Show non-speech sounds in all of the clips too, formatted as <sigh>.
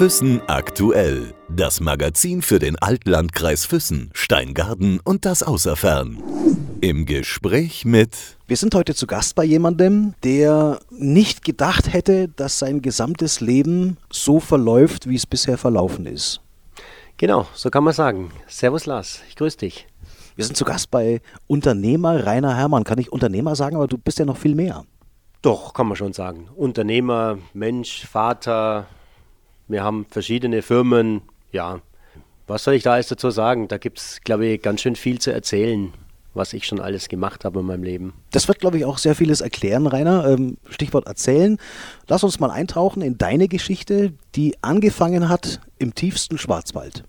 Füssen aktuell. Das Magazin für den Altlandkreis Füssen, Steingarten und das Außerfern. Im Gespräch mit. Wir sind heute zu Gast bei jemandem, der nicht gedacht hätte, dass sein gesamtes Leben so verläuft, wie es bisher verlaufen ist. Genau, so kann man sagen. Servus Lars, ich grüße dich. Wir sind zu Gast bei Unternehmer Rainer Hermann. Kann ich Unternehmer sagen, aber du bist ja noch viel mehr. Doch, kann man schon sagen. Unternehmer, Mensch, Vater. Wir haben verschiedene Firmen. Ja, was soll ich da alles dazu sagen? Da gibt es, glaube ich, ganz schön viel zu erzählen, was ich schon alles gemacht habe in meinem Leben. Das wird, glaube ich, auch sehr vieles erklären, Rainer. Ähm, Stichwort erzählen. Lass uns mal eintauchen in deine Geschichte, die angefangen hat im tiefsten Schwarzwald.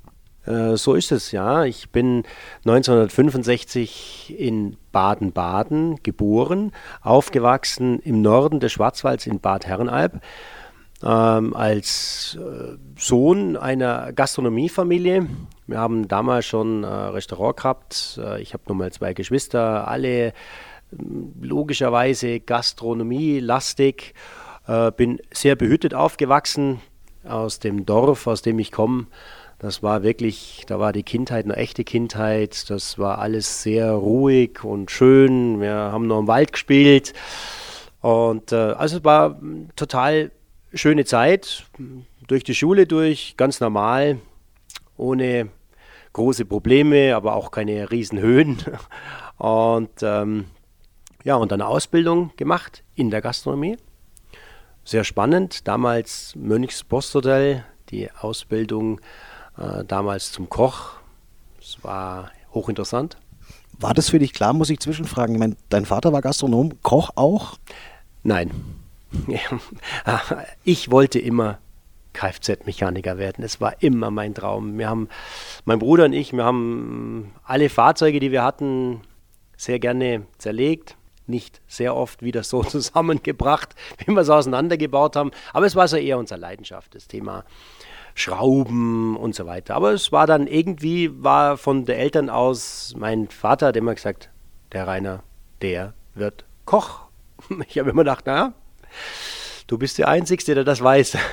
Äh, so ist es, ja. Ich bin 1965 in Baden-Baden geboren, aufgewachsen im Norden des Schwarzwalds in Bad Herrenalb. Ähm, als äh, Sohn einer Gastronomiefamilie. Wir haben damals schon äh, Restaurant gehabt. Äh, ich habe nochmal zwei Geschwister, alle logischerweise Gastronomie-lastig. Äh, bin sehr behütet aufgewachsen aus dem Dorf, aus dem ich komme. Das war wirklich, da war die Kindheit eine echte Kindheit. Das war alles sehr ruhig und schön. Wir haben noch im Wald gespielt. Und äh, also es war total schöne Zeit. Durch die Schule durch, ganz normal, ohne große Probleme, aber auch keine Riesenhöhen. <laughs> Und ähm, ja, und eine Ausbildung gemacht in der Gastronomie. Sehr spannend. Damals Mönchs Posthotel, die Ausbildung äh, damals zum Koch. Es war hochinteressant. War das für dich klar, muss ich zwischenfragen? Ich meine, dein Vater war Gastronom, Koch auch? Nein. <laughs> ich wollte immer Kfz-Mechaniker werden. Es war immer mein Traum. Wir haben, mein Bruder und ich, wir haben alle Fahrzeuge, die wir hatten, sehr gerne zerlegt. Nicht sehr oft wieder so <laughs> zusammengebracht, wie wir es auseinandergebaut haben. Aber es war so eher unsere Leidenschaft, das Thema Schrauben und so weiter. Aber es war dann irgendwie, war von den Eltern aus, mein Vater hat immer gesagt, der Rainer, der wird Koch. <laughs> Ich habe immer gedacht, naja, du bist der Einzige, der das weiß. <laughs>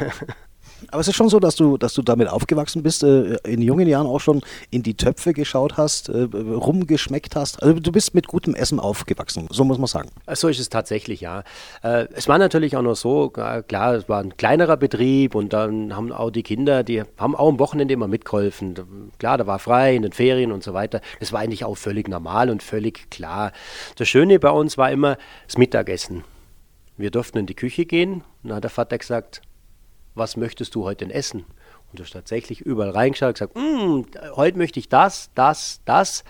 Aber es ist schon so, dass du, dass du damit aufgewachsen bist, äh, in jungen Jahren auch schon in die Töpfe geschaut hast, äh, rumgeschmeckt hast. Also du bist mit gutem Essen aufgewachsen, so muss man sagen. So ist es tatsächlich, ja. Äh, es war natürlich auch noch so, klar, es war ein kleinerer Betrieb und dann haben auch die Kinder, die haben auch am Wochenende immer mitgeholfen. Klar, da war frei in den Ferien und so weiter. Das war eigentlich auch völlig normal und völlig klar. Das Schöne bei uns war immer das Mittagessen. Wir durften in die Küche gehen und dann hat der Vater gesagt, was möchtest du heute denn essen? Und du hast tatsächlich überall reingeschaut und gesagt, mm, heute möchte ich das, das, das.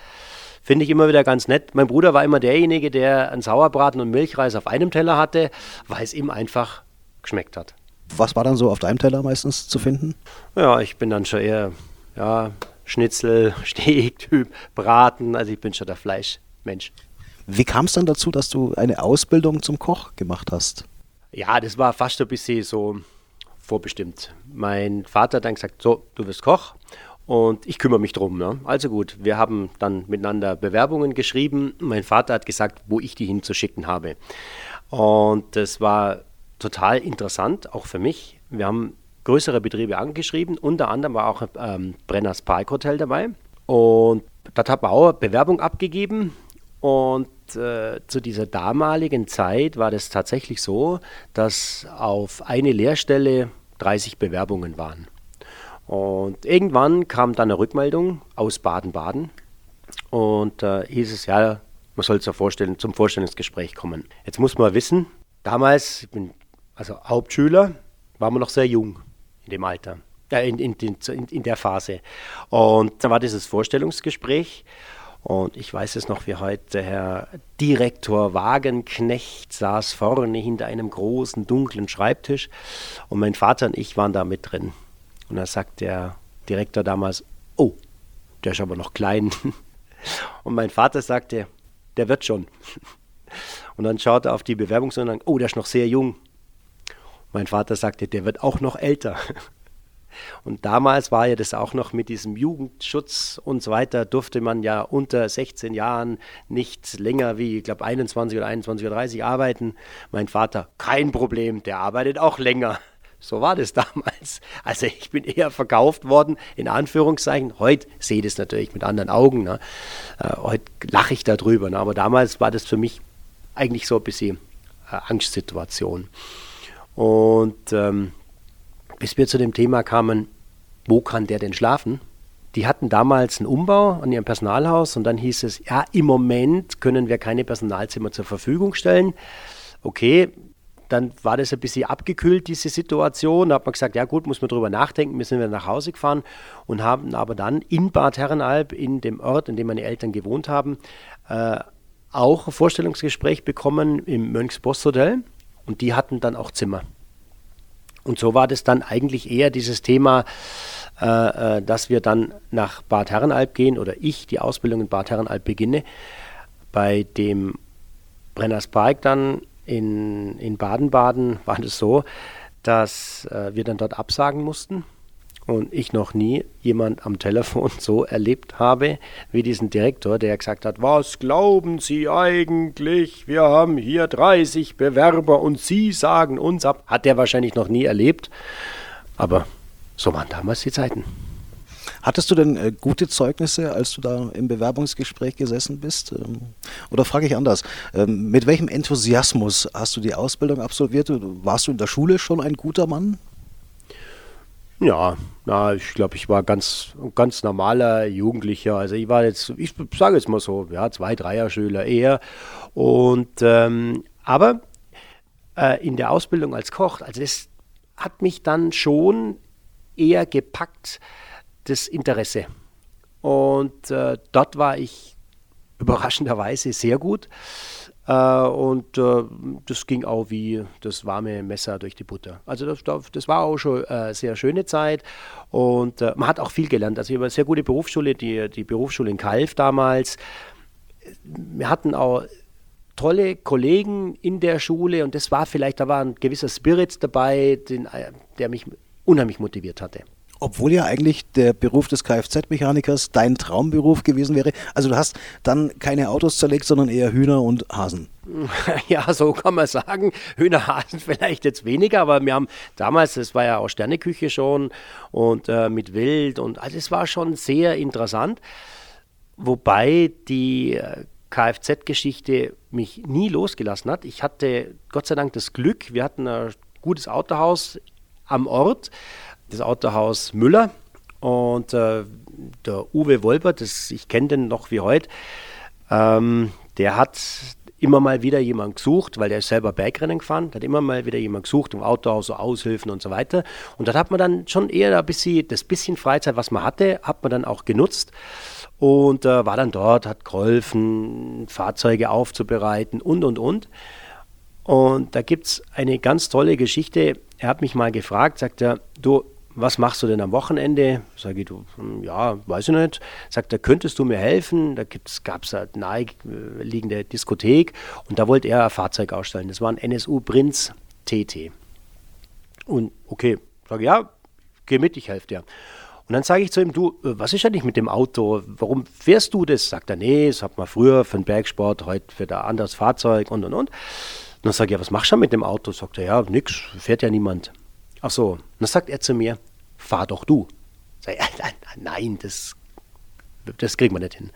Finde ich immer wieder ganz nett. Mein Bruder war immer derjenige, der einen Sauerbraten und Milchreis auf einem Teller hatte, weil es ihm einfach geschmeckt hat. Was war dann so auf deinem Teller meistens zu finden? Ja, ich bin dann schon eher ja, Schnitzel, <laughs> Steaktyp, Braten. Also ich bin schon der Fleischmensch. Wie kam es dann dazu, dass du eine Ausbildung zum Koch gemacht hast? Ja, das war fast ein bisschen so vorbestimmt. Mein Vater hat dann gesagt, so, du wirst Koch und ich kümmere mich drum. Ne? Also gut, wir haben dann miteinander Bewerbungen geschrieben. Mein Vater hat gesagt, wo ich die hinzuschicken habe. Und das war total interessant, auch für mich. Wir haben größere Betriebe angeschrieben, unter anderem war auch ähm, Brenners Park Hotel dabei. Und dort habe ich auch Bewerbung abgegeben. Und äh, zu dieser damaligen Zeit war das tatsächlich so, dass auf eine Lehrstelle 30 Bewerbungen waren. Und irgendwann kam dann eine Rückmeldung aus Baden-Baden und äh, hieß es, ja, man soll zur Vorstellung, zum Vorstellungsgespräch kommen. Jetzt muss man wissen, damals, ich bin also Hauptschüler, waren wir noch sehr jung in dem Alter, äh, in, in, in, in der Phase. Und dann war dieses Vorstellungsgespräch und ich weiß es noch wie heute, Herr Direktor Wagenknecht saß vorne hinter einem großen, dunklen Schreibtisch und mein Vater und ich waren da mit drin. Und da sagt der Direktor damals, oh, der ist aber noch klein. <laughs> Und mein Vater sagte, der wird schon. <laughs> Und dann schaute er auf die Bewerbungsunterlagen, oh, der ist noch sehr jung. Mein Vater sagte, der wird auch noch älter. <laughs> Und damals war ja das auch noch mit diesem Jugendschutz und so weiter, durfte man ja unter 16 Jahren nicht länger wie, ich glaube, 21 oder 21 oder 30 arbeiten. Mein Vater, kein Problem, der arbeitet auch länger. So war das <laughs> damals. Also ich bin eher verkauft worden, in Anführungszeichen. Heute sehe ich das natürlich mit anderen Augen. Ne? Äh, heute lache ich darüber. Ne? Aber damals war das für mich eigentlich so ein bisschen äh, Angstsituation. Und ähm, bis wir zu dem Thema kamen, wo kann der denn schlafen? Die hatten damals einen Umbau an ihrem Personalhaus und dann hieß es, ja, im Moment können wir keine Personalzimmer zur Verfügung stellen. Okay, dann war das ein bisschen abgekühlt, diese Situation. Da hat man gesagt, ja gut, muss man drüber nachdenken, wir sind wieder nach Hause gefahren und haben aber dann in Bad Herrenalb, in dem Ort, in dem meine Eltern gewohnt haben, äh, auch ein Vorstellungsgespräch bekommen im Mönchsboss Hotel und die hatten dann auch Zimmer. Und so war das dann eigentlich eher dieses Thema, äh, äh, dass wir dann nach Bad Herrenalb gehen oder ich die Ausbildung in Bad Herrenalb beginne. Bei dem Brenners Park dann in, Baden-Baden war es so, dass äh, wir dann dort absagen mussten und ich noch nie jemand am Telefon <laughs> so erlebt habe wie diesen Direktor, der gesagt hat, was glauben Sie eigentlich? Wir haben hier 30 Bewerber und Sie sagen uns ab. Hat der wahrscheinlich noch nie erlebt, aber so waren damals die Zeiten. Hattest du denn äh, gute Zeugnisse, als du da im Bewerbungsgespräch gesessen bist? Ähm, oder frage ich anders, ähm, mit welchem Enthusiasmus hast du die Ausbildung absolviert? Warst du in der Schule schon ein guter Mann? Ja, na, ich glaube, ich war ganz, ganz normaler Jugendlicher. Also ich war jetzt, ich sage jetzt mal so, ja, zwei, Dreier-Schüler eher. Und ähm, aber äh, in der Ausbildung als Koch, also das hat mich dann schon eher gepackt, das Interesse. Und äh, dort war ich überraschenderweise sehr gut. Äh, und äh, das ging auch wie das warme Messer durch die Butter. Also das, das war auch schon eine sehr schöne Zeit und äh, man hat auch viel gelernt. Also ich habe eine sehr gute Berufsschule, die, die Berufsschule in Kalf damals. Wir hatten auch tolle Kollegen in der Schule und das war vielleicht, da war ein gewisser Spirit dabei, den, der mich unheimlich motiviert hatte. Obwohl ja eigentlich der Beruf des Kfz-Mechanikers dein Traumberuf gewesen wäre. Also du hast dann keine Autos zerlegt, sondern eher Hühner und Hasen. <laughs> Ja, so kann man sagen. Hühner, Hasen vielleicht jetzt weniger, aber wir haben damals, das war ja auch Sterneküche schon und äh, mit Wild und also es war schon sehr interessant. Wobei die äh, Kfz-Geschichte mich nie losgelassen hat. Ich hatte Gott sei Dank das Glück, wir hatten ein gutes Autohaus am Ort das Autohaus Müller und äh, der Uwe Wolpert, das, ich kenne den noch wie heute, ähm, der hat immer mal wieder jemand gesucht, weil der ist selber Bergrennen gefahren, hat immer mal wieder jemand gesucht im Autohaus, so Aushilfen und so weiter. Und dort hat man dann schon eher ein bisschen, das bisschen Freizeit, was man hatte, hat man dann auch genutzt und äh, war dann dort, hat geholfen, Fahrzeuge aufzubereiten und, und, und. Und da gibt es eine ganz tolle Geschichte. Er hat mich mal gefragt, sagt er, du, was machst du denn am Wochenende? Sage ich, du, hm, ja, weiß ich nicht. Sagt er, könntest du mir helfen? Da gab es eine naheliegende Diskothek und da wollte er ein Fahrzeug ausstellen. Das war ein NSU Prinz TT. Und okay, sage ja, geh mit, ich helfe dir. Und dann sage ich zu ihm, du, äh, was ist eigentlich mit dem Auto? Warum fährst du das? Sagt er, nee, das hat man früher für den Bergsport, heute für ein anderes Fahrzeug und und und. Und dann sage ich, ja, was machst du mit dem Auto? Sagt er, ja, nix, fährt ja niemand. Ach so, dann sagt er zu mir, fahr doch du. Nein, das, das kriegen wir nicht hin.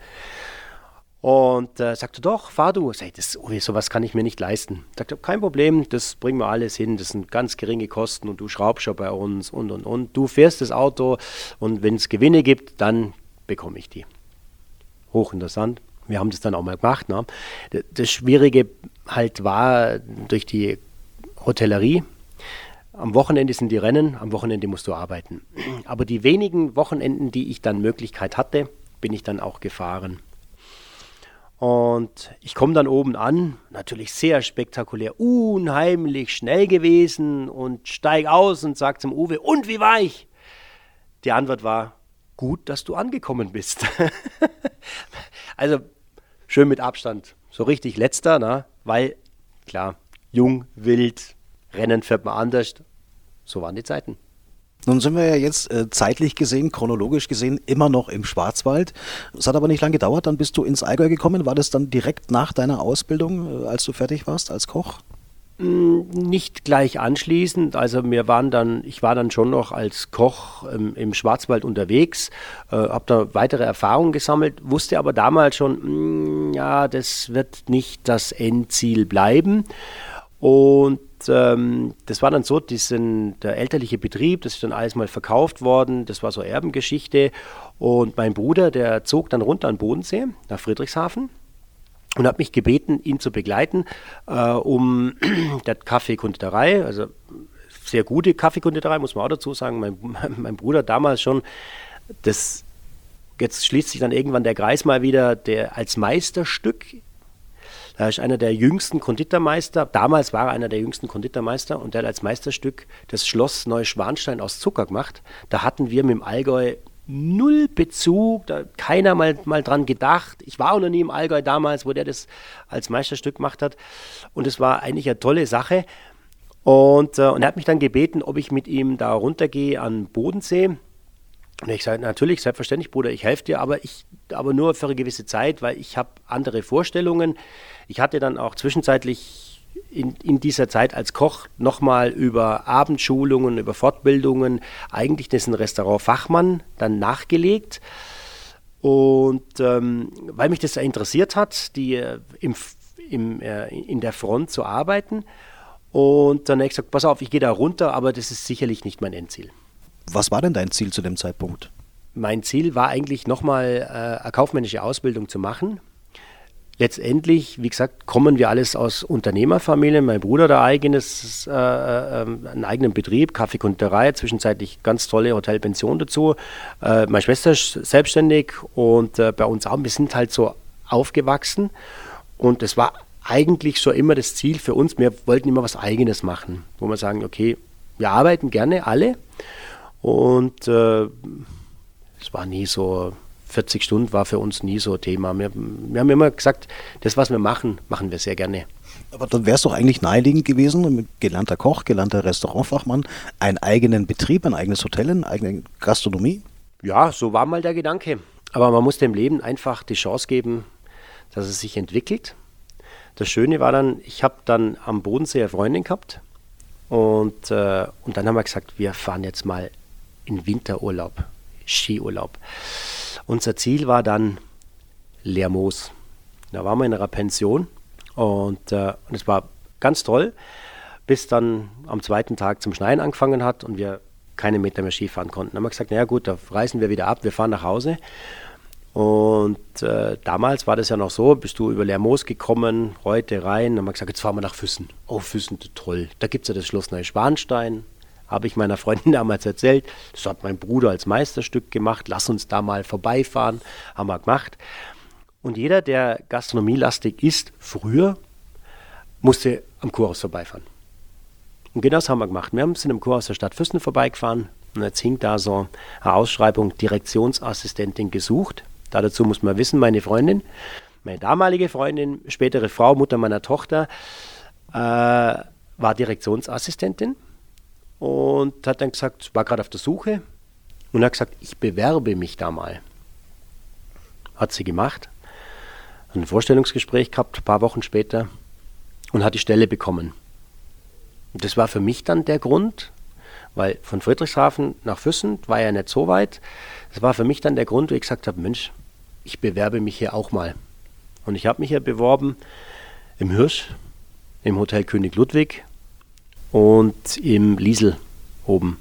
Und äh, sagte, doch, fahr du. Sag das, oh, sowas kann ich mir nicht leisten. Sagte, kein Problem, das bringen wir alles hin, das sind ganz geringe Kosten und du schraubst schon bei uns und und und. Du fährst das Auto und wenn es Gewinne gibt, dann bekomme ich die. Hochinteressant. Wir haben das dann auch mal gemacht. Ne? Das Schwierige halt war durch die Hotellerie, am Wochenende sind die Rennen, am Wochenende musst du arbeiten. <clears throat> Aber die wenigen Wochenenden, die ich dann Möglichkeit hatte, bin ich dann auch gefahren. Und ich komme dann oben an, natürlich sehr spektakulär, unheimlich schnell gewesen und steige aus und sage zum Uwe, und wie war ich? Die Antwort war, gut, dass du angekommen bist. <laughs> also schön mit Abstand, so richtig letzter, na? weil klar, jung, wild, Rennen fährt man anders. So waren die Zeiten. Nun sind wir ja jetzt äh, zeitlich gesehen, chronologisch gesehen, immer noch im Schwarzwald. Es hat aber nicht lange gedauert, dann bist du ins Allgäu gekommen. War das dann direkt nach deiner Ausbildung, äh, als du fertig warst als Koch? Hm, nicht gleich anschließend. Also wir waren dann, ich war dann schon noch als Koch im, im Schwarzwald unterwegs, äh, habe da weitere Erfahrungen gesammelt, wusste aber damals schon, mh, hm, ja, das wird nicht das Endziel bleiben. Und ähm, das war dann so, diesen, der elterliche Betrieb, das ist dann alles mal verkauft worden, das war so Erbengeschichte. Und mein Bruder, der zog dann runter an Bodensee, nach Friedrichshafen und hat mich gebeten, ihn zu begleiten, äh, um <clears throat> der Kaffeekonditorei, also sehr gute Kaffeekonditorei, muss man auch dazu sagen. Mein, <laughs> mein Bruder damals schon, das, jetzt schließt sich dann irgendwann der Kreis mal wieder, der als Meisterstück, da ist einer der jüngsten Konditormeister, damals war er einer der jüngsten Konditormeister und der hat als Meisterstück das Schloss Neuschwanstein aus Zucker gemacht. Da hatten wir mit dem Allgäu null Bezug, da keiner mal, mal dran gedacht. Ich war auch noch nie im Allgäu damals, wo der das als Meisterstück gemacht hat. Und es war eigentlich eine tolle Sache. Und, äh, und er hat mich dann gebeten, ob ich mit ihm da runtergehe an Bodensee. Und ich sage, natürlich, selbstverständlich, Bruder, ich helfe dir, aber, ich, aber nur für eine gewisse Zeit, weil ich habe andere Vorstellungen. Ich hatte dann auch zwischenzeitlich in, in dieser Zeit als Koch nochmal über Abendschulungen, über Fortbildungen, eigentlich dessen Restaurantfachmann dann nachgelegt. Und ähm, weil mich das interessiert hat, die äh, im, im, äh, in der Front zu arbeiten. Und dann habe ich gesagt, pass auf, ich gehe da runter, aber das ist sicherlich nicht mein Endziel. Was war denn dein Ziel zu dem Zeitpunkt? Mein Ziel war eigentlich nochmal äh, eine kaufmännische Ausbildung zu machen letztendlich, wie gesagt, kommen wir alles aus Unternehmerfamilien. Mein Bruder hat eigenes, äh, äh, einen eigenen Betrieb, Kaffeekonditorei, zwischenzeitlich ganz tolle Hotelpension dazu. Äh, meine Schwester ist selbstständig und äh, bei uns auch. Wir sind halt so aufgewachsen und es war eigentlich schon immer das Ziel für uns. Wir wollten immer was Eigenes machen, wo wir sagen, okay, wir arbeiten gerne alle und äh, es war nie so 40 Stunden war für uns nie so Thema. Wir, wir haben immer gesagt, das, was wir machen, machen wir sehr gerne. Aber dann wäre es doch eigentlich naheliegend gewesen, gelernter Koch, gelernter Restaurantfachmann, einen eigenen Betrieb, ein eigenes Hotel, eine eigene Gastronomie? Ja, so war mal der Gedanke. Aber man muss dem Leben einfach die Chance geben, dass es sich entwickelt. Das Schöne war dann, ich habe dann am Bodensee eine Freundin gehabt und, äh, und dann haben wir gesagt, wir fahren jetzt mal in Winterurlaub, Skiurlaub. Unser Ziel war dann Lermoos. Da waren wir in einer Pension und, äh, es war ganz toll, bis dann am zweiten Tag zum Schneien angefangen hat und wir keine Meter mehr Ski fahren konnten. Dann haben wir gesagt, naja gut, da reisen wir wieder ab, wir fahren nach Hause. Und äh, damals war das ja noch so, bist du über Lermoos gekommen, heute rein, dann haben wir gesagt, jetzt fahren wir nach Füssen. Oh, Füssen, toll. Da gibt es ja das Schloss Neuschwanstein, habe ich meiner Freundin <laughs> damals erzählt. Das hat mein Bruder als Meisterstück gemacht. Lass uns da mal vorbeifahren. Haben wir gemacht. Und jeder, der gastronomielastig ist, früher, musste am Kurhaus vorbeifahren. Und genau das haben wir gemacht. Wir sind im Kurhaus der Stadt Füssen vorbeigefahren und jetzt hing da so eine Ausschreibung Direktionsassistentin gesucht. Da dazu muss man wissen, meine Freundin, meine damalige Freundin, spätere Frau, Mutter meiner Tochter, äh, war Direktionsassistentin und hat dann gesagt, war gerade auf der Suche und hat gesagt, ich bewerbe mich da mal. Hat sie gemacht, ein Vorstellungsgespräch gehabt, ein paar Wochen später und hat die Stelle bekommen. Und das war für mich dann der Grund, weil von Friedrichshafen nach Füssen war ja nicht so weit. Das war für mich dann der Grund, wo ich gesagt habe, Mensch, ich bewerbe mich hier auch mal. Und ich habe mich ja beworben im Hirsch, im Hotel König Ludwig und im Liesel oben.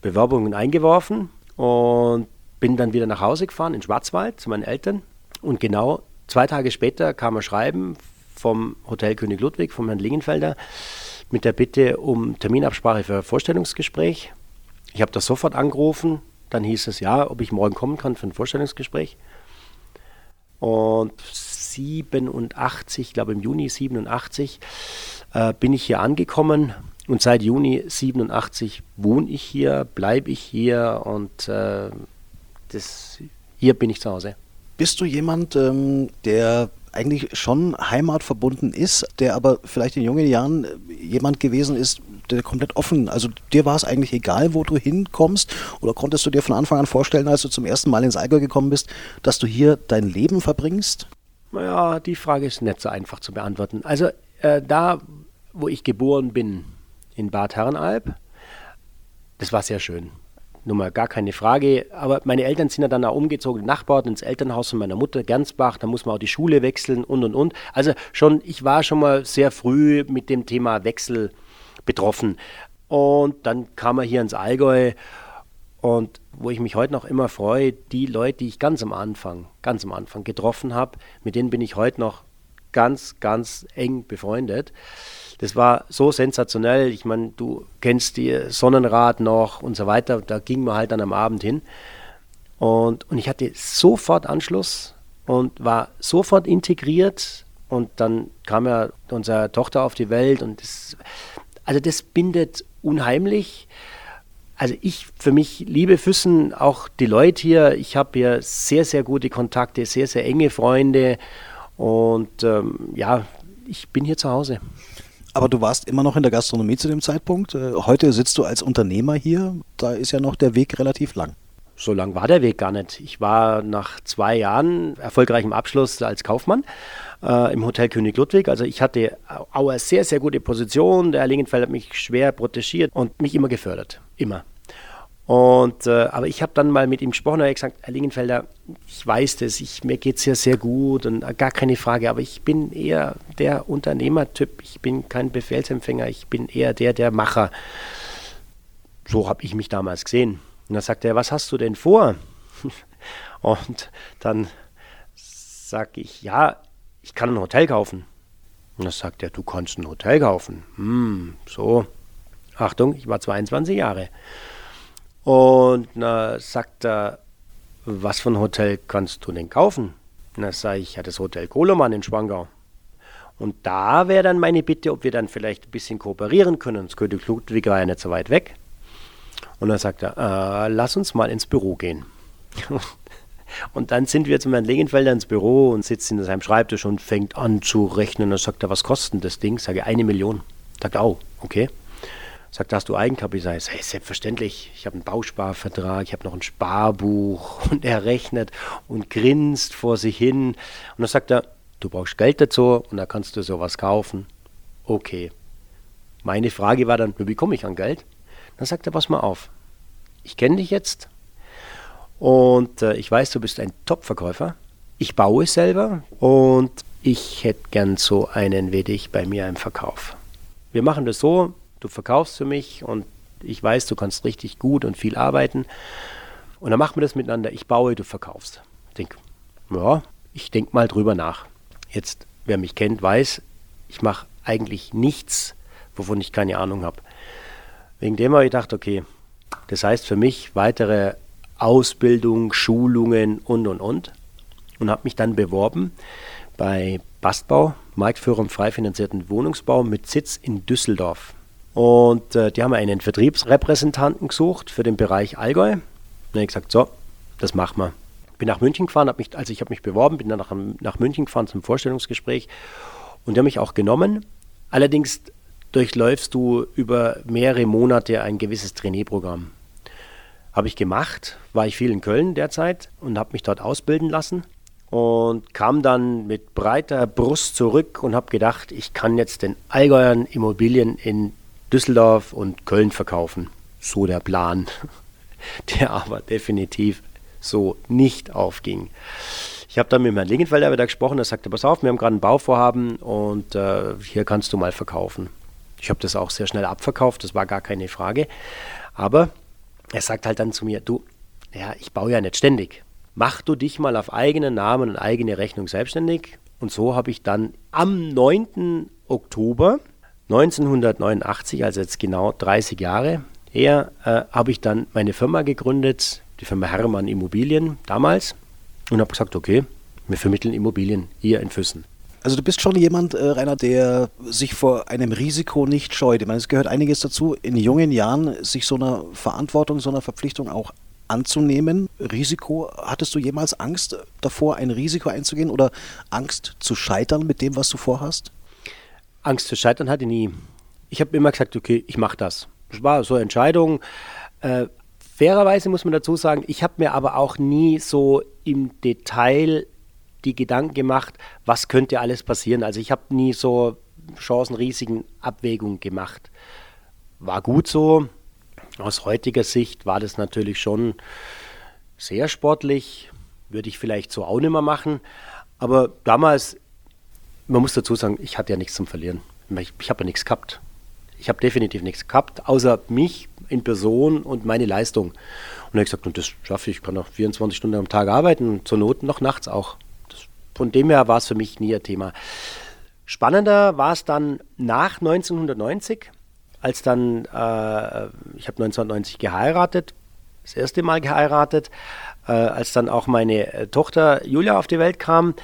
Bewerbungen eingeworfen und bin dann wieder nach Hause gefahren in Schwarzwald zu meinen Eltern. Und genau zwei Tage später kam ein Schreiben vom Hotel König Ludwig, vom Herrn Lingenfelder, mit der Bitte um Terminabsprache für ein Vorstellungsgespräch. Ich habe das sofort angerufen. Dann hieß es ja, ob ich morgen kommen kann für ein Vorstellungsgespräch. Und 87, ich glaube im Juni 87, äh, bin ich hier angekommen und seit Juni 87 wohne ich hier, bleibe ich hier und äh, das, hier bin ich zu Hause. Bist du jemand, ähm, der eigentlich schon heimatverbunden ist, der aber vielleicht in jungen Jahren jemand gewesen ist, der komplett offen, also dir war es eigentlich egal, wo du hinkommst oder konntest du dir von Anfang an vorstellen, als du zum ersten Mal ins Allgäu gekommen bist, dass du hier dein Leben verbringst? Naja, die Frage ist nicht so einfach zu beantworten. Also äh, da, wo ich geboren bin, in Bad Herrenalb, das war sehr schön. Nun mal gar keine Frage. Aber meine Eltern sind ja dann auch umgezogen, Nachbarn ins Elternhaus von meiner Mutter, Gernsbach. Da muss man auch die Schule wechseln und und und. Also schon, ich war schon mal sehr früh mit dem Thema Wechsel betroffen. Und dann kam er hier ins Allgäu. Und wo ich mich heute noch immer freue, die Leute, die ich ganz am Anfang, ganz am Anfang getroffen habe, mit denen bin ich heute noch ganz, ganz eng befreundet. Das war so sensationell. Ich meine, du kennst die Sonnenrad noch und so weiter. Da ging man halt dann am Abend hin. Und, und ich hatte sofort Anschluss und war sofort integriert. Und dann kam ja unsere Tochter auf die Welt. Und das, also das bindet unheimlich. Also ich für mich liebe Füssen, auch die Leute hier. Ich habe hier sehr, sehr gute Kontakte, sehr, sehr enge Freunde. Und ähm, ja, ich bin hier zu Hause. Aber du warst immer noch in der Gastronomie zu dem Zeitpunkt. Äh, heute sitzt du als Unternehmer hier. Da ist ja noch der Weg relativ lang. So lang war der Weg gar nicht. Ich war nach zwei Jahren erfolgreichem Abschluss als Kaufmann äh, im Hotel König Ludwig. Also ich hatte auch eine sehr, sehr gute Position. Der Herr Lingenfeld hat mich schwer protegiert und mich immer gefördert. Immer. Und, äh, aber ich habe dann mal mit ihm gesprochen und er hat gesagt, Herr Lingenfelder, ich weiß das, ich, mir geht es ja sehr gut und äh, gar keine Frage, aber ich bin eher der Unternehmertyp, ich bin kein Befehlsempfänger, ich bin eher der, der Macher. So habe ich mich damals gesehen. Und dann sagt er, was hast du denn vor? <laughs> und dann sage ich, ja, ich kann ein Hotel kaufen. Und dann sagt er, du kannst ein Hotel kaufen. Hm, so, Achtung, ich war 22 Jahre. Und na, sagt er, was für ein Hotel kannst du denn kaufen? Und dann sage ich, ja, das Hotel Koloman in Schwangau. Und da wäre dann meine Bitte, ob wir dann vielleicht ein bisschen kooperieren können. Das könnte Ludwig war ja nicht so weit weg. Und dann sagt er, äh, lass uns mal ins Büro gehen. Und dann sind wir zum Herrn Legenfelder ins Büro und sitzen in seinem Schreibtisch und fängt an zu rechnen. Und dann sagt er, was kostet das Ding? Sage eine Million. Sagt er, oh, okay. Sagt, hast du Eigenkapital? Ich sage, hey, selbstverständlich. Ich habe einen Bausparvertrag, ich habe noch ein Sparbuch. <laughs> Und er rechnet und grinst vor sich hin. Und dann sagt er, du brauchst Geld dazu und da kannst du sowas kaufen. Okay. Meine Frage war dann, wie komme ich an Geld? Dann sagt er, pass mal auf. Ich kenne dich jetzt und äh, ich weiß, du bist ein Top-Verkäufer. Ich baue selber und ich hätte gern so einen wie dich bei mir im Verkauf. Wir machen das so, du verkaufst für mich und ich weiß, du kannst richtig gut und viel arbeiten. Und dann machen wir das miteinander. Ich baue, du verkaufst. Ich denke, ja, ich denke mal drüber nach. Jetzt, wer mich kennt, weiß, ich mache eigentlich nichts, wovon ich keine Ahnung habe. Wegen dem habe ich gedacht, okay, das heißt für mich weitere Ausbildung, Schulungen und und und. Und habe mich dann beworben bei Bastbau, Marktführer im frei finanzierten Wohnungsbau mit Sitz in Düsseldorf. Und äh, die haben einen Vertriebsrepräsentanten gesucht für den Bereich Allgäu. Und dann habe ich gesagt, so, das machen wir. Bin nach München gefahren, hab mich, also ich habe mich beworben, bin dann nach, nach München gefahren zum Vorstellungsgespräch und die haben mich auch genommen. Allerdings durchläufst du über mehrere Monate ein gewisses Trainierprogramm. Habe ich gemacht, war ich viel in Köln derzeit und habe mich dort ausbilden lassen und kam dann mit breiter Brust zurück und habe gedacht, ich kann jetzt den Allgäuern Immobilien in Düsseldorf und Köln verkaufen. So der Plan, <laughs> der aber definitiv so nicht aufging. Ich habe dann mit Herrn Lingenfelder wieder gesprochen, er sagte, pass auf, wir haben gerade ein Bauvorhaben und äh, hier kannst du mal verkaufen. Ich habe das auch sehr schnell abverkauft, das war gar keine Frage. Aber er sagt halt dann zu mir, du, ja, ich baue ja nicht ständig. Mach du dich mal auf eigenen Namen und eigene Rechnung selbstständig. Und so habe ich dann am 9. Oktober 1989, also jetzt genau 30 Jahre her, äh, habe ich dann meine Firma gegründet, die Firma Hermann Immobilien damals, und habe gesagt, okay, wir vermitteln Immobilien hier in Füssen. Also du bist schon jemand, äh, Rainer, der sich vor einem Risiko nicht scheut. Ich meine, es gehört einiges dazu, in jungen Jahren sich so einer Verantwortung, so einer Verpflichtung auch anzunehmen. Risiko, hattest du jemals Angst davor, ein Risiko einzugehen oder Angst zu scheitern mit dem, was du vorhast? Angst zu scheitern hatte ich nie. Ich habe immer gesagt, okay, ich mache das. Das war so eine Entscheidung. Äh, fairerweise muss man dazu sagen, ich habe mir aber auch nie so im Detail die Gedanken gemacht, was könnte alles passieren. Also ich habe nie so Chancen-Risiken-Abwägung gemacht. War gut so. Aus heutiger Sicht war das natürlich schon sehr sportlich. Würde ich vielleicht so auch nicht mehr machen. Aber damals, man muss dazu sagen, ich hatte ja nichts zum Verlieren. Ich, ich habe ja nichts gehabt. Ich habe definitiv nichts gehabt, außer mich in Person und meine Leistung. Und er hat gesagt, und das schaffe ich, ich kann auch 24 Stunden am Tag arbeiten zur Not noch nachts auch. Von dem her war es für mich nie ein Thema. Spannender war es dann nach 1990, als dann, äh, ich habe 1990 geheiratet, das erste Mal geheiratet, äh, als dann auch meine äh, Tochter Julia auf die Welt kam.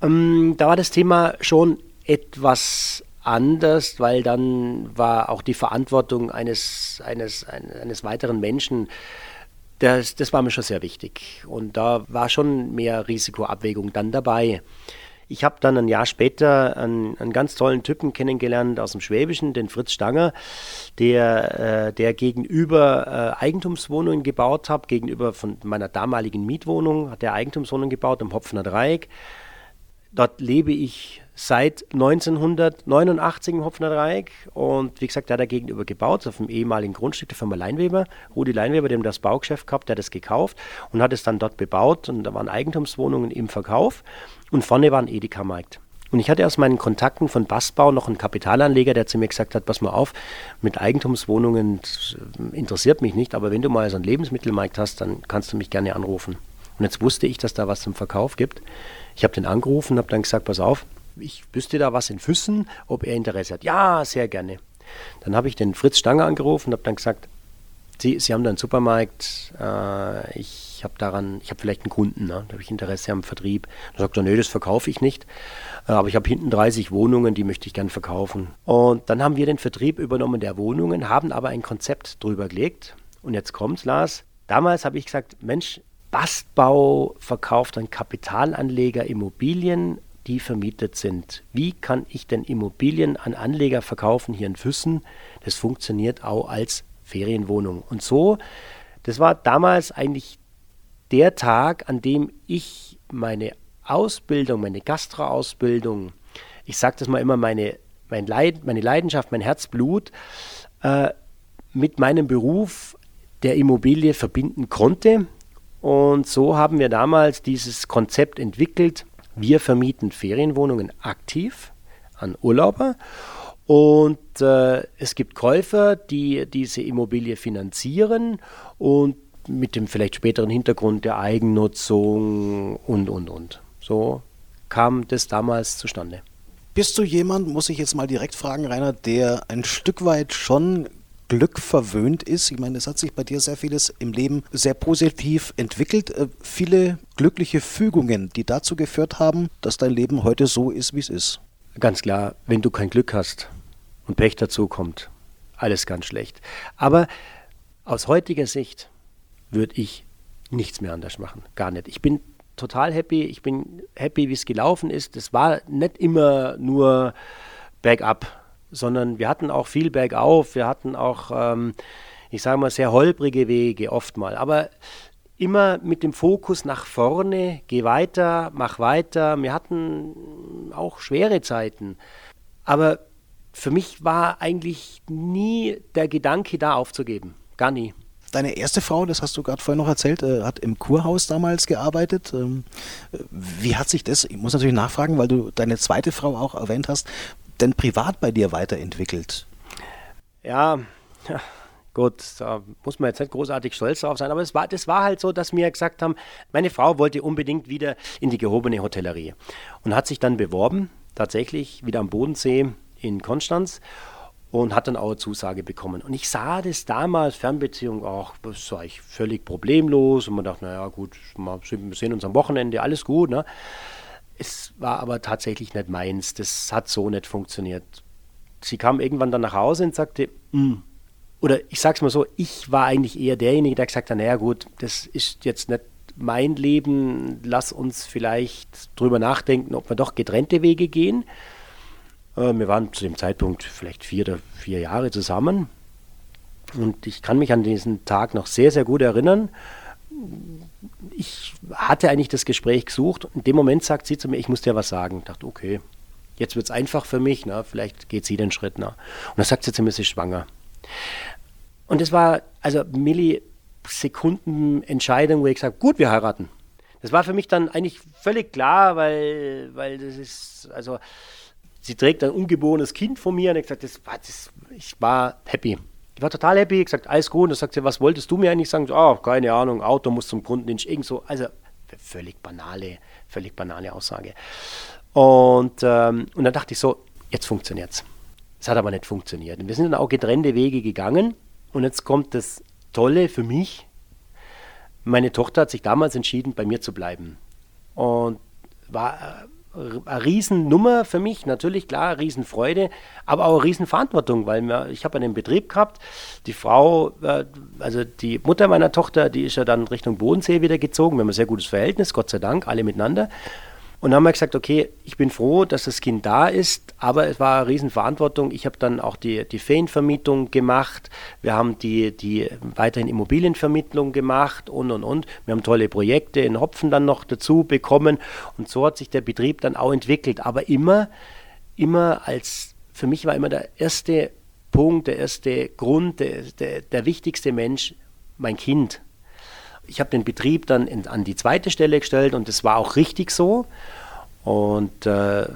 Ähm, da war das Thema schon etwas anders, weil dann war auch die Verantwortung eines, eines, eines weiteren Menschen, das, das war mir schon sehr wichtig. Und da war schon mehr Risikoabwägung dann dabei. Ich habe dann ein Jahr später einen, einen, ganz tollen Typen kennengelernt aus dem Schwäbischen, den Fritz Stanger, der, äh, der gegenüber äh, Eigentumswohnungen gebaut hat, gegenüber von meiner damaligen Mietwohnung hat er Eigentumswohnungen gebaut am Hopfner Dreieck. Dort lebe ich seit 1989 im Hopfner Dreieck und wie gesagt, der hat da gegenüber gebaut, auf dem ehemaligen Grundstück der Firma Leinweber. Rudi Leinweber, dem das Baugeschäft gehabt, der hat das gekauft und hat es dann dort bebaut und da waren Eigentumswohnungen im Verkauf und vorne war ein Edeka-Markt. Und ich hatte aus meinen Kontakten von Bastbau noch einen Kapitalanleger, der zu mir gesagt hat, pass mal auf, mit Eigentumswohnungen interessiert mich nicht, aber wenn du mal so einen Lebensmittelmarkt hast, dann kannst du mich gerne anrufen. Und jetzt wusste ich, dass da was zum Verkauf gibt. Ich habe den angerufen, habe dann gesagt, pass auf, ich wüsste da was in Füssen, ob er Interesse hat. Ja, sehr gerne. Dann habe ich den Fritz Stanger angerufen und habe dann gesagt, Sie, Sie haben da einen Supermarkt, äh, ich habe daran, ich habe vielleicht einen Kunden, ne? da habe ich Interesse am Vertrieb. Dann sagt er, nee, das verkaufe ich nicht, äh, aber ich habe hinten 30 Wohnungen, die möchte ich gern verkaufen. Und dann haben wir den Vertrieb übernommen der Wohnungen, haben aber ein Konzept drüber gelegt. Und jetzt kommt's, Lars. Damals habe ich gesagt, Mensch, Bastbau verkauft an Kapitalanleger Immobilien, die vermietet sind. Wie kann ich denn Immobilien an Anleger verkaufen hier in Füssen? Das funktioniert auch als Ferienwohnung. Und so, das war damals eigentlich der Tag, an dem ich meine Ausbildung, meine Gastro-Ausbildung, ich sage das mal immer, meine, mein Leid, meine Leidenschaft, mein Herzblut, äh, mit meinem Beruf der Immobilie verbinden konnte. Und so haben wir damals dieses Konzept entwickelt. Wir vermieten Ferienwohnungen aktiv an Urlauber und äh, es gibt Käufer, die diese Immobilie finanzieren und mit dem vielleicht späteren Hintergrund der Eigennutzung und, und, und. So kam das damals zustande. Bist du jemand, muss ich jetzt mal direkt fragen, Rainer, der ein Stück weit schon Glück verwöhnt ist. Ich meine, es hat sich bei dir sehr vieles im Leben sehr positiv entwickelt. Äh, viele glückliche Fügungen, die dazu geführt haben, dass dein Leben heute so ist, wie es ist. Ganz klar, wenn du kein Glück hast und Pech dazu kommt, alles ganz schlecht. Aber aus heutiger Sicht würde ich nichts mehr anders machen. Gar nicht. Ich bin total happy. Ich bin happy, wie es gelaufen ist. Es war nicht immer nur bergab sondern wir hatten auch viel bergauf, wir hatten auch, ähm, ich sage mal, sehr holprige Wege oft. Aber immer mit dem Fokus nach vorne, geh weiter, mach weiter. Wir hatten auch schwere Zeiten. Aber für mich war eigentlich nie der Gedanke da aufzugeben. Gar nie. Deine erste Frau, das hast du gerade vorhin noch erzählt, äh, hat im Kurhaus damals gearbeitet. Ähm, wie hat sich das, ich muss natürlich nachfragen, weil du deine zweite Frau auch erwähnt hast, denn privat bei dir weiterentwickelt? Ja, ja, gut, da muss man jetzt nicht großartig stolz drauf sein, aber es war, das war halt so, dass wir gesagt haben, meine Frau wollte unbedingt wieder in die gehobene Hotellerie und hat sich dann beworben, tatsächlich wieder am Bodensee in Konstanz und hat dann auch eine Zusage bekommen. Und ich sah das damals, Fernbeziehung, auch, das war ich völlig problemlos und man dachte, naja gut, wir sehen uns am Wochenende, alles gut. Ne? Es war aber tatsächlich nicht meins. Das hat so nicht funktioniert. Sie kam irgendwann dann nach Hause und sagte, mm. oder ich sag's mal so, ich war eigentlich eher derjenige, der gesagt hat, naja gut, das ist jetzt nicht mein Leben, lass uns vielleicht drüber nachdenken, ob wir doch getrennte Wege gehen. Äh, wir waren zu dem Zeitpunkt vielleicht vier oder vier Jahre zusammen. Und ich kann mich an diesen Tag noch sehr, sehr gut erinnern ich hatte eigentlich das Gespräch gesucht. In dem Moment sagt sie zu mir, ich muss dir was sagen. Ich dachte, okay, jetzt wird es einfach für mich, na, vielleicht geht sie den Schritt. Na. Und dann sagt sie zu mir, sie ist schwanger. Und das war also Millisekunden-Entscheidung, wo ich gesagt gut, wir heiraten. Das war für mich dann eigentlich völlig klar, weil, weil das ist, also sie trägt ein ungeborenes Kind von mir und ich gesagt, das das, ich war happy. Ich war total happy, ich gesagt, alles gut. Und dann sagt sie, was wolltest du mir eigentlich sagen? oh, keine Ahnung, Auto muss zum Kundendienst, irgend so. Also völlig banale, völlig banale Aussage. Und, ähm, und dann dachte ich so, jetzt funktioniert es. Es hat aber nicht funktioniert. Und wir sind dann auch getrennte Wege gegangen. Und jetzt kommt das Tolle für mich. Meine Tochter hat sich damals entschieden, bei mir zu bleiben. Und war eine Riesennummer für mich, natürlich klar, Riesenfreude, aber auch eine Riesenverantwortung, weil wir, ich habe einen Betrieb gehabt, die Frau, äh, also die Mutter meiner Tochter, die ist ja dann Richtung Bodensee wieder gezogen, wir haben ein sehr gutes Verhältnis, Gott sei Dank, alle miteinander. Und dann haben wir gesagt, okay, ich bin froh, dass das Kind da ist, aber es war eine Riesenverantwortung. Ich habe dann auch die, die Ferienvermietung gemacht. Wir haben die, die weiterhin Immobilienvermittlung gemacht und, und, und. Wir haben tolle Projekte in Hopfen dann noch dazu bekommen. Und so hat sich der Betrieb dann auch entwickelt. Aber immer, immer als, für mich war immer der erste Punkt, der erste Grund, der, der, der wichtigste Mensch mein Kind. Ich habe den Betrieb dann in, an die zweite Stelle gestellt und das war auch richtig so. Und äh,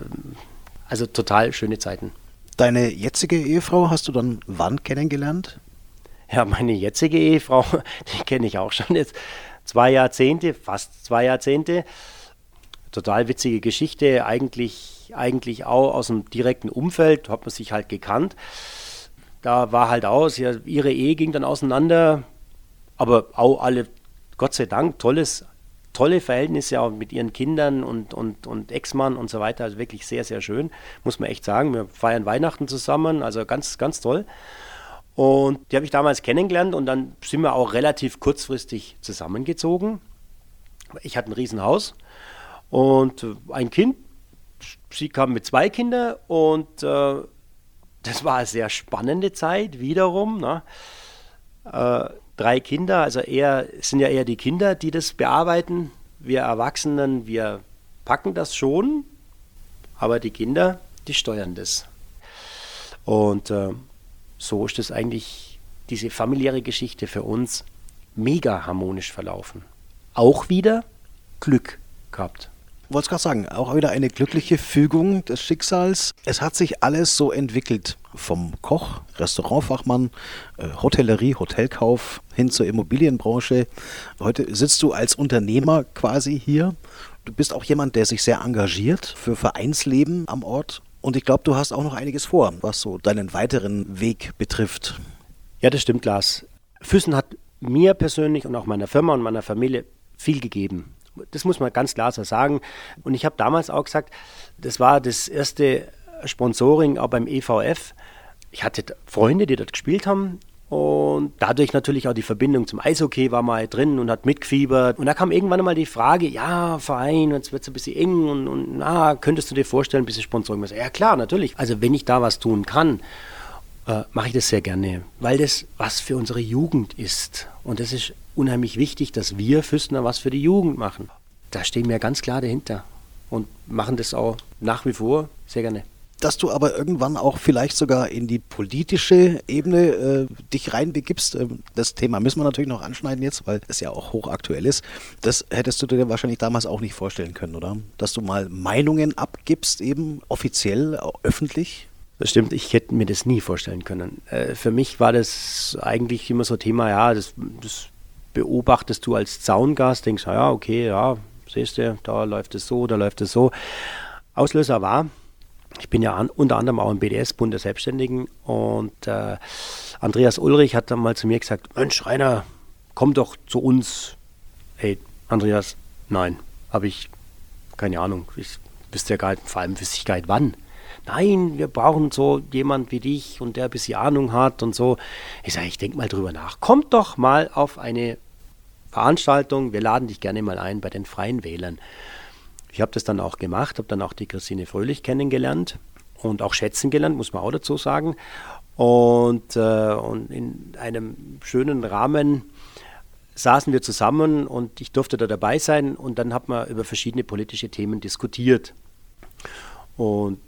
also total schöne Zeiten. Deine jetzige Ehefrau hast du dann wann kennengelernt? Ja, meine jetzige Ehefrau, <laughs> die kenne ich auch schon jetzt zwei Jahrzehnte, fast zwei Jahrzehnte. Total witzige Geschichte, eigentlich, eigentlich auch aus dem direkten Umfeld, hat man sich halt gekannt. Da war halt aus, ihre Ehe ging dann auseinander, aber auch alle Gott sei Dank tolles, tolle Verhältnisse auch mit ihren Kindern und, und, und Ex-Mann und so weiter. Also wirklich sehr, sehr schön, muss man echt sagen. Wir feiern Weihnachten zusammen, also ganz, ganz toll. Und die habe ich damals kennengelernt und dann sind wir auch relativ kurzfristig zusammengezogen. Ich hatte ein Riesenhaus und ein Kind. Sie kam mit zwei Kindern und äh, das war eine sehr spannende Zeit wiederum. Ne? Äh, drei Kinder, also eher sind ja eher die Kinder, die das bearbeiten. Wir Erwachsenen, wir packen das schon, aber die Kinder, die steuern das. Und äh, so ist es eigentlich diese familiäre Geschichte für uns mega harmonisch verlaufen. Auch wieder Glück gehabt wollte es gerade sagen, auch wieder eine glückliche Fügung des Schicksals. Es hat sich alles so entwickelt. Vom Koch, Restaurantfachmann, äh, Hotellerie, Hotelkauf hin zur Immobilienbranche. Heute sitzt du als Unternehmer quasi hier. Du bist auch jemand, der sich sehr engagiert für Vereinsleben am Ort. Und ich glaube, du hast auch noch einiges vor, was so deinen weiteren Weg betrifft. Ja, das stimmt, Lars. Füssen hat mir persönlich und auch meiner Firma und meiner Familie viel gegeben das muss man ganz klar so sagen. Und ich habe damals auch gesagt, das war das erste Sponsoring auch beim EVF. Ich hatte Freunde, die dort gespielt haben und dadurch natürlich auch die Verbindung zum Eishockey war mal drin und hat mitgefiebert. Und da kam irgendwann mal die Frage, ja, Verein, jetzt wird es ein bisschen eng und, und na, könntest du dir vorstellen, ein bisschen Sponsoring? Ja klar, natürlich. Also wenn ich da was tun kann, äh, mache ich das sehr gerne, weil das was für unsere Jugend ist. Und das ist unheimlich wichtig, dass wir Füßner was für die Jugend machen. Da stehen wir ganz klar dahinter und machen das auch nach wie vor sehr gerne. Dass du aber irgendwann auch vielleicht sogar in die politische Ebene äh, dich reinbegibst, äh, das Thema müssen wir natürlich noch anschneiden jetzt, weil es ja auch hochaktuell ist. Das hättest du dir wahrscheinlich damals auch nicht vorstellen können, oder? Dass du mal Meinungen abgibst, eben offiziell, öffentlich? Das stimmt, ich hätte mir das nie vorstellen können. Äh, für mich war das eigentlich immer so Thema, ja, das, das beobachtest du als Zaungast, denkst, ja, okay, ja, siehst du, da läuft es so, da läuft es so. Auslöser war, ich bin ja an, unter anderem auch im BDS-Bund der Selbstständigen und äh, Andreas Ulrich hat dann mal zu mir gesagt, Mensch, Rainer, komm doch zu uns. Hey, Andreas, nein, habe ich keine Ahnung. Ich wüsste ja gar nicht, vor allem wüsste ich gar nicht wann. Nein, wir brauchen so jemand wie dich und der ein bisschen Ahnung hat und so. Ich sage, ich denke mal drüber nach. Kommt doch mal auf eine Veranstaltung, wir laden dich gerne mal ein bei den Freien Wählern. Ich habe das dann auch gemacht, habe dann auch die Christine Fröhlich kennengelernt und auch schätzen gelernt, muss man auch dazu sagen. Und, äh, und in einem schönen Rahmen saßen wir zusammen und ich durfte da dabei sein und dann hat man über verschiedene politische Themen diskutiert. Und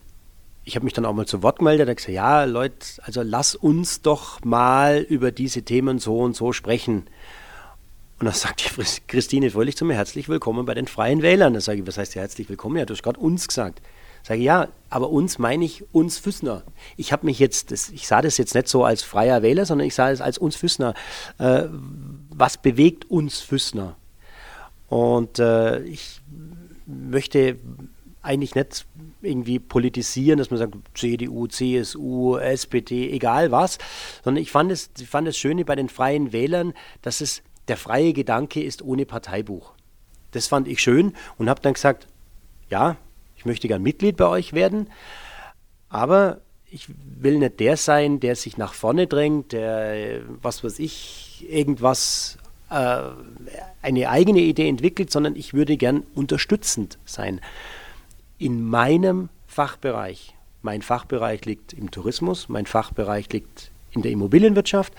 ich habe mich dann auch mal zu Wort gemeldet, da gesagt, ja, Leute, also lass uns doch mal über diese Themen so und so sprechen. Und dann sagt die Christine Fröhlich zu mir, herzlich willkommen bei den Freien Wählern. Da sage ich, was heißt ja herzlich willkommen? Ja, du hast gerade uns gesagt. Sage ich, ja, aber uns meine ich uns Füßner. Ich habe mich jetzt, das, ich sah das jetzt nicht so als freier Wähler, sondern ich sah es als uns Füßner. Äh, was bewegt uns Füßner? Und äh, ich möchte eigentlich nicht irgendwie politisieren, dass man sagt, CDU, CSU, SPD, egal was, sondern ich fand es, ich fand es Schöne bei den freien Wählern, dass es der freie Gedanke ist ohne Parteibuch. Das fand ich schön und habe dann gesagt, ja, ich möchte gern Mitglied bei euch werden, aber ich will nicht der sein, der sich nach vorne drängt, der, was weiß ich, irgendwas, äh, eine eigene Idee entwickelt, sondern ich würde gern unterstützend sein in meinem Fachbereich. Mein Fachbereich liegt im Tourismus, mein Fachbereich liegt in der Immobilienwirtschaft.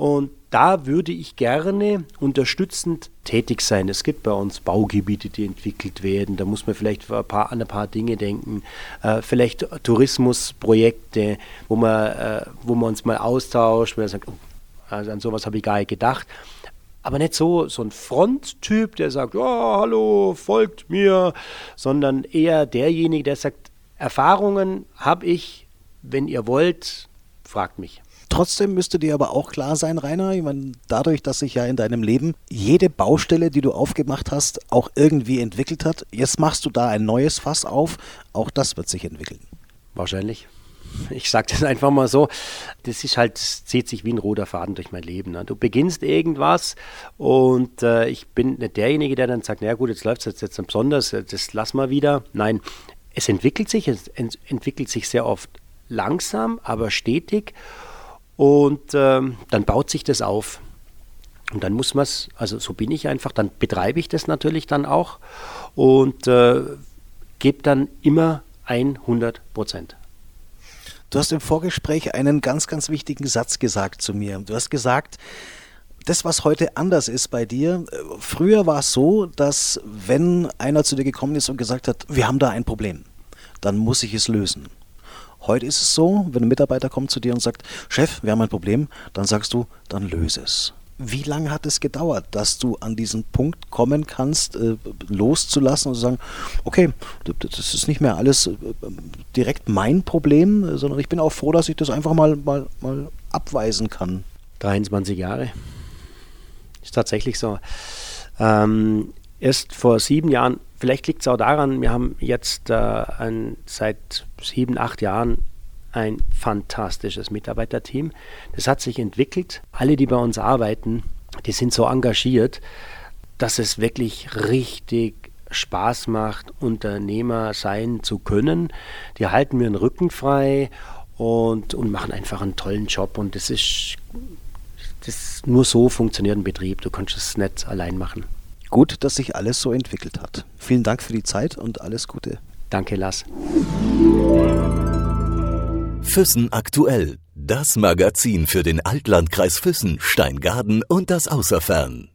Und da würde ich gerne unterstützend tätig sein. Es gibt bei uns Baugebiete, die entwickelt werden. Da muss man vielleicht ein paar, an ein paar Dinge denken. Äh, vielleicht Tourismusprojekte, wo man, äh, wo man uns mal austauscht, wo man sagt, oh, also an sowas habe ich gar nicht gedacht aber nicht so, so ein Fronttyp, der sagt, ja, hallo, folgt mir, sondern eher derjenige, der sagt, Erfahrungen habe ich, wenn ihr wollt, fragt mich. Trotzdem müsste dir aber auch klar sein, Rainer, ich meine, dadurch, dass sich ja in deinem Leben jede Baustelle, die du aufgemacht hast, auch irgendwie entwickelt hat, jetzt machst du da ein neues Fass auf, auch das wird sich entwickeln. Wahrscheinlich ich sage das einfach mal so, das ist halt, zieht sich wie ein roter Faden durch mein Leben. Ne? Du beginnst irgendwas und äh, ich bin nicht derjenige, der dann sagt, na gut, jetzt läuft es jetzt, jetzt besonders, das lass mal wieder. Nein, es entwickelt sich, es ent entwickelt sich sehr oft langsam, aber stetig und ähm, dann baut sich das auf. Und dann muss man es, also so bin ich einfach, dann betreibe ich das natürlich dann auch und äh, gebe dann immer 100 Prozent. Du hast im Vorgespräch einen ganz, ganz wichtigen Satz gesagt zu mir. Du hast gesagt, das, was heute anders ist bei dir, äh, früher war es so, dass wenn einer zu dir gekommen ist und gesagt hat, wir haben da ein Problem, dann muss ich es lösen. Heute ist es so, wenn ein Mitarbeiter kommt zu dir und sagt, Chef, wir haben ein Problem, dann sagst du, dann löse es. Wie lange hat es gedauert, dass du an diesen Punkt kommen kannst, äh, loszulassen und zu sagen, okay, das ist nicht mehr alles äh, direkt mein Problem, sondern ich bin auch froh, dass ich das einfach mal, mal, mal abweisen kann? 23 Jahre. Ist tatsächlich so. Ähm, erst vor sieben Jahren, vielleicht liegt es auch daran, wir haben jetzt äh, ein, seit sieben, acht Jahren ein fantastisches Mitarbeiterteam. Das hat sich entwickelt. Alle, die bei uns arbeiten, die sind so engagiert, dass es wirklich richtig Spaß macht, Unternehmer sein zu können. Die halten mir den Rücken frei und, und machen einfach einen tollen Job. Und das ist, das nur so funktioniert ein Betrieb. Du kannst es nicht allein machen. Gut, dass sich alles so entwickelt hat. Vielen Dank für die Zeit und alles Gute. Danke, Lars. Füssen aktuell. Das Magazin für den Altlandkreis Füssen, Steingaden und das Außerfern.